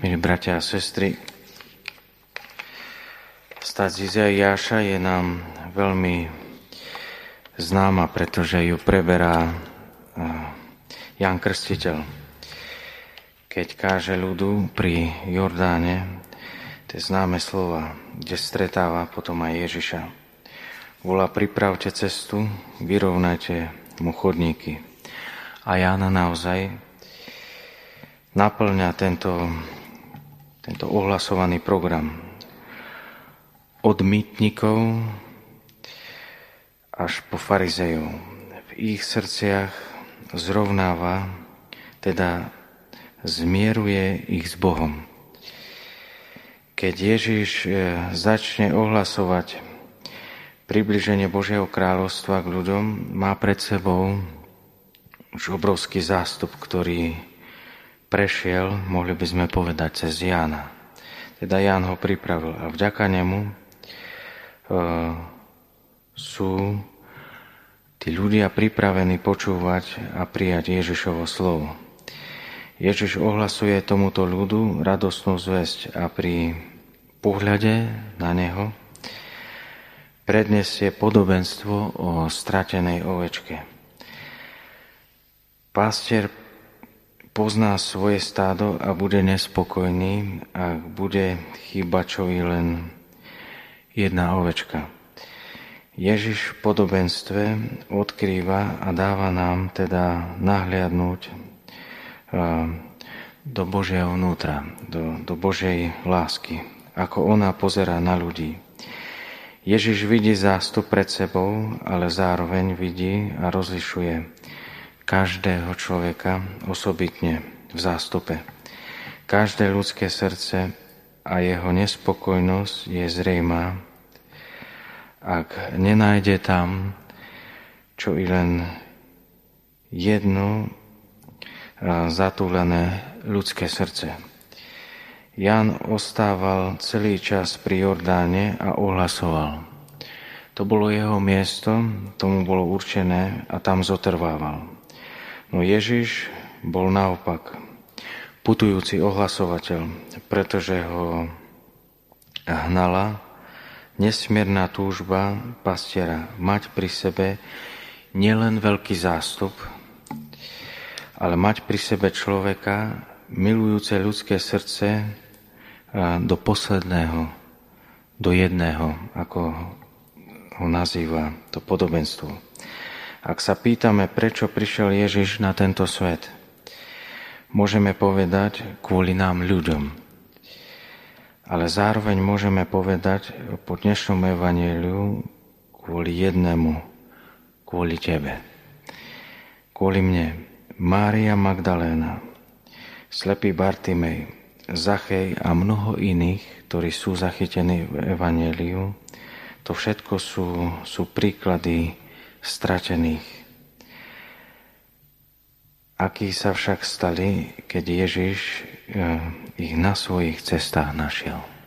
Milí bratia a sestry, stať Izaiáša je nám veľmi známa, pretože ju preberá Jan Krstiteľ. Keď káže ľudu pri Jordáne tie známe slova, kde stretáva potom aj Ježiša. Volá, pripravte cestu, vyrovnajte mu chodníky. A Jana naozaj naplňa tento tento ohlasovaný program. Od mýtnikov až po farizejov. V ich srdciach zrovnáva, teda zmieruje ich s Bohom. Keď Ježiš e, začne ohlasovať približenie Božieho kráľovstva k ľuďom, má pred sebou už obrovský zástup, ktorý prešiel, mohli by sme povedať, cez Jána. Teda Ján ho pripravil a vďaka nemu e, sú tí ľudia pripravení počúvať a prijať Ježišovo slovo. Ježiš ohlasuje tomuto ľudu radostnú zväzť a pri pohľade na neho prednesie podobenstvo o stratenej ovečke. Pastier pozná svoje stádo a bude nespokojný, ak bude chýbačovi len jedna ovečka. Ježiš v podobenstve odkrýva a dáva nám teda nahliadnúť do Božieho vnútra, do, do Božej lásky, ako ona pozerá na ľudí. Ježiš vidí zástup pred sebou, ale zároveň vidí a rozlišuje každého človeka osobitne v zástupe. Každé ľudské srdce a jeho nespokojnosť je zrejmá, ak nenájde tam čo i len jedno zatúlené ľudské srdce. Jan ostával celý čas pri Jordáne a ohlasoval. To bolo jeho miesto, tomu bolo určené a tam zotrvával. No Ježiš bol naopak putujúci ohlasovateľ, pretože ho hnala nesmierna túžba pastiera mať pri sebe nielen veľký zástup, ale mať pri sebe človeka milujúce ľudské srdce do posledného, do jedného, ako ho nazýva to podobenstvo. Ak sa pýtame, prečo prišiel Ježiš na tento svet, môžeme povedať kvôli nám ľuďom. Ale zároveň môžeme povedať po dnešnom evaníliu kvôli jednému, kvôli tebe. Kvôli mne. Mária Magdaléna, slepý Bartimej, Zachej a mnoho iných, ktorí sú zachytení v Evangeliu, to všetko sú, sú príklady stratených. Akí sa však stali, keď Ježiš eh, ich na svojich cestách našiel?